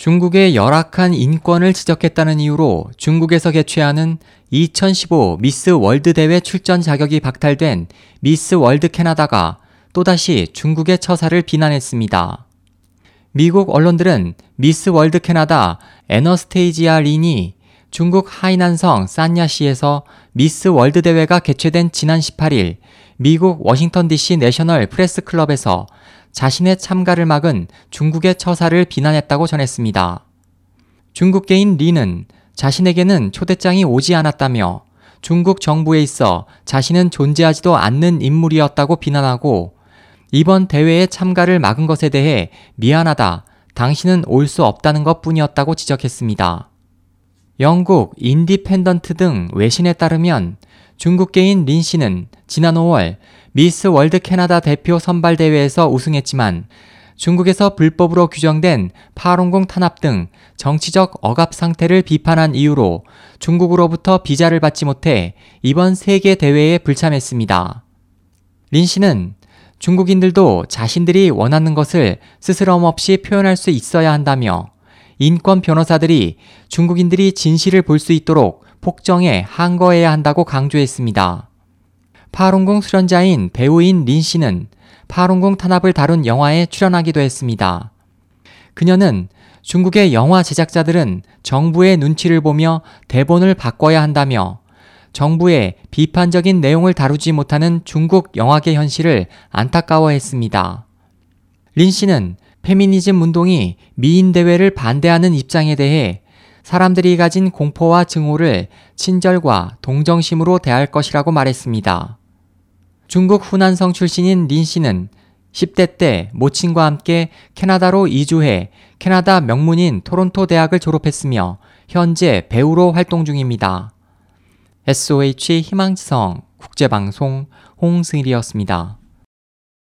중국의 열악한 인권을 지적했다는 이유로 중국에서 개최하는 2015 미스 월드 대회 출전 자격이 박탈된 미스 월드 캐나다가 또다시 중국의 처사를 비난했습니다. 미국 언론들은 미스 월드 캐나다 에너스테이지아 린이 중국 하이난성 산야시에서 미스 월드 대회가 개최된 지난 18일 미국 워싱턴 DC 내셔널 프레스 클럽에서 자신의 참가를 막은 중국의 처사를 비난했다고 전했습니다. 중국계인 린은 자신에게는 초대장이 오지 않았다며 중국 정부에 있어 자신은 존재하지도 않는 인물이었다고 비난하고 이번 대회에 참가를 막은 것에 대해 미안하다. 당신은 올 수 없다는 것 뿐이었다고 지적했습니다. 영국 인디펜던트 등 외신에 따르면 중국계인 린 씨는 지난 5월 미스 월드 캐나다 대표 선발 대회에서 우승했지만 중국에서 불법으로 규정된 파룬궁 탄압 등 정치적 억압 상태를 비판한 이유로 중국으로부터 비자를 받지 못해 이번 세계 대회에 불참했습니다. 린 씨는 중국인들도 자신들이 원하는 것을 스스럼 없이 표현할 수 있어야 한다며 인권 변호사들이 중국인들이 진실을 볼 수 있도록 폭정에 항거해야 한다고 강조했습니다. 파롱공 수련자인 배우인 린 씨는 파롱공 탄압을 다룬 영화에 출연하기도 했습니다. 그녀는 중국의 영화 제작자들은 정부의 눈치를 보며 대본을 바꿔야 한다며 정부의 비판적인 내용을 다루지 못하는 중국 영화계 현실을 안타까워했습니다. 린 씨는 페미니즘 운동이 미인 대회를 반대하는 입장에 대해 사람들이 가진 공포와 증오를 친절과 동정심으로 대할 것이라고 말했습니다. 중국 후난성 출신인 린 씨는 10대 때 모친과 함께 캐나다로 이주해 캐나다 명문인 토론토 대학을 졸업했으며 현재 배우로 활동 중입니다. SOH 희망지성 국제방송 홍승일이었습니다.